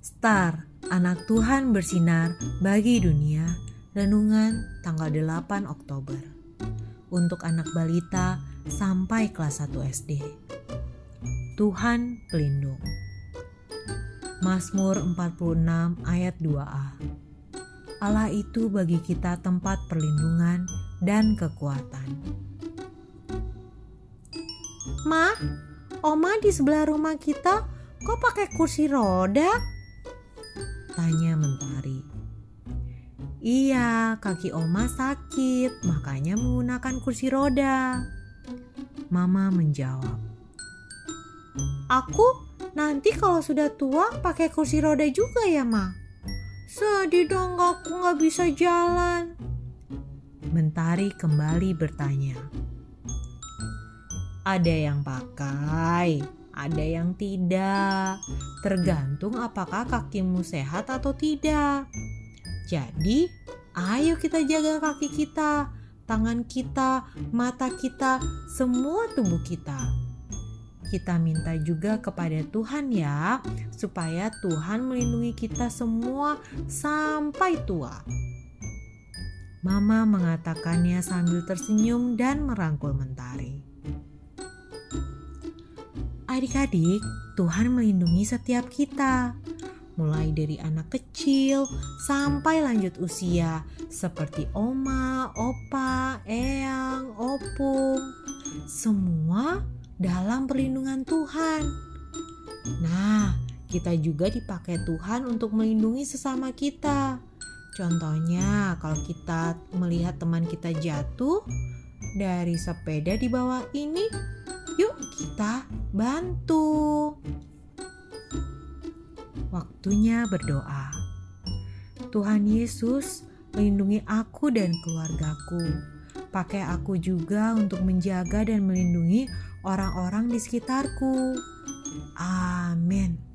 Star, anak Tuhan bersinar bagi dunia, renungan tanggal 8 Oktober. Untuk anak balita sampai kelas 1 SD. Tuhan pelindung. Mazmur 46 ayat 2a. Allah itu bagi kita tempat perlindungan dan kekuatan. Ma, Oma di sebelah rumah kita kok pakai kursi roda? Tanya Mentari. Iya, kaki Oma sakit, makanya menggunakan kursi roda. Mama menjawab. Aku nanti kalau sudah tua pakai kursi roda juga ya, Ma? Sedih dong aku nggak bisa jalan. Mentari kembali bertanya. Ada yang pakai, ada yang tidak. Tergantung apakah kakimu sehat atau tidak. Jadi, ayo kita jaga kaki kita, tangan kita, mata kita, semua tubuh kita. Kita minta juga kepada Tuhan ya, supaya Tuhan melindungi kita semua sampai tua. Mama mengatakannya sambil tersenyum dan merangkul Mentari. Adik-adik, Tuhan melindungi setiap kita, mulai dari anak kecil sampai lanjut usia, seperti oma, opa, eyang, opung, semua dalam perlindungan Tuhan. Nah, kita juga dipakai Tuhan untuk melindungi sesama kita. Contohnya, kalau kita melihat teman kita jatuh dari sepeda di bawah ini, Yuk kita bantu. Waktunya berdoa. Tuhan Yesus, lindungi aku dan keluargaku. Pakai aku juga untuk menjaga dan melindungi orang-orang di sekitarku. Amin.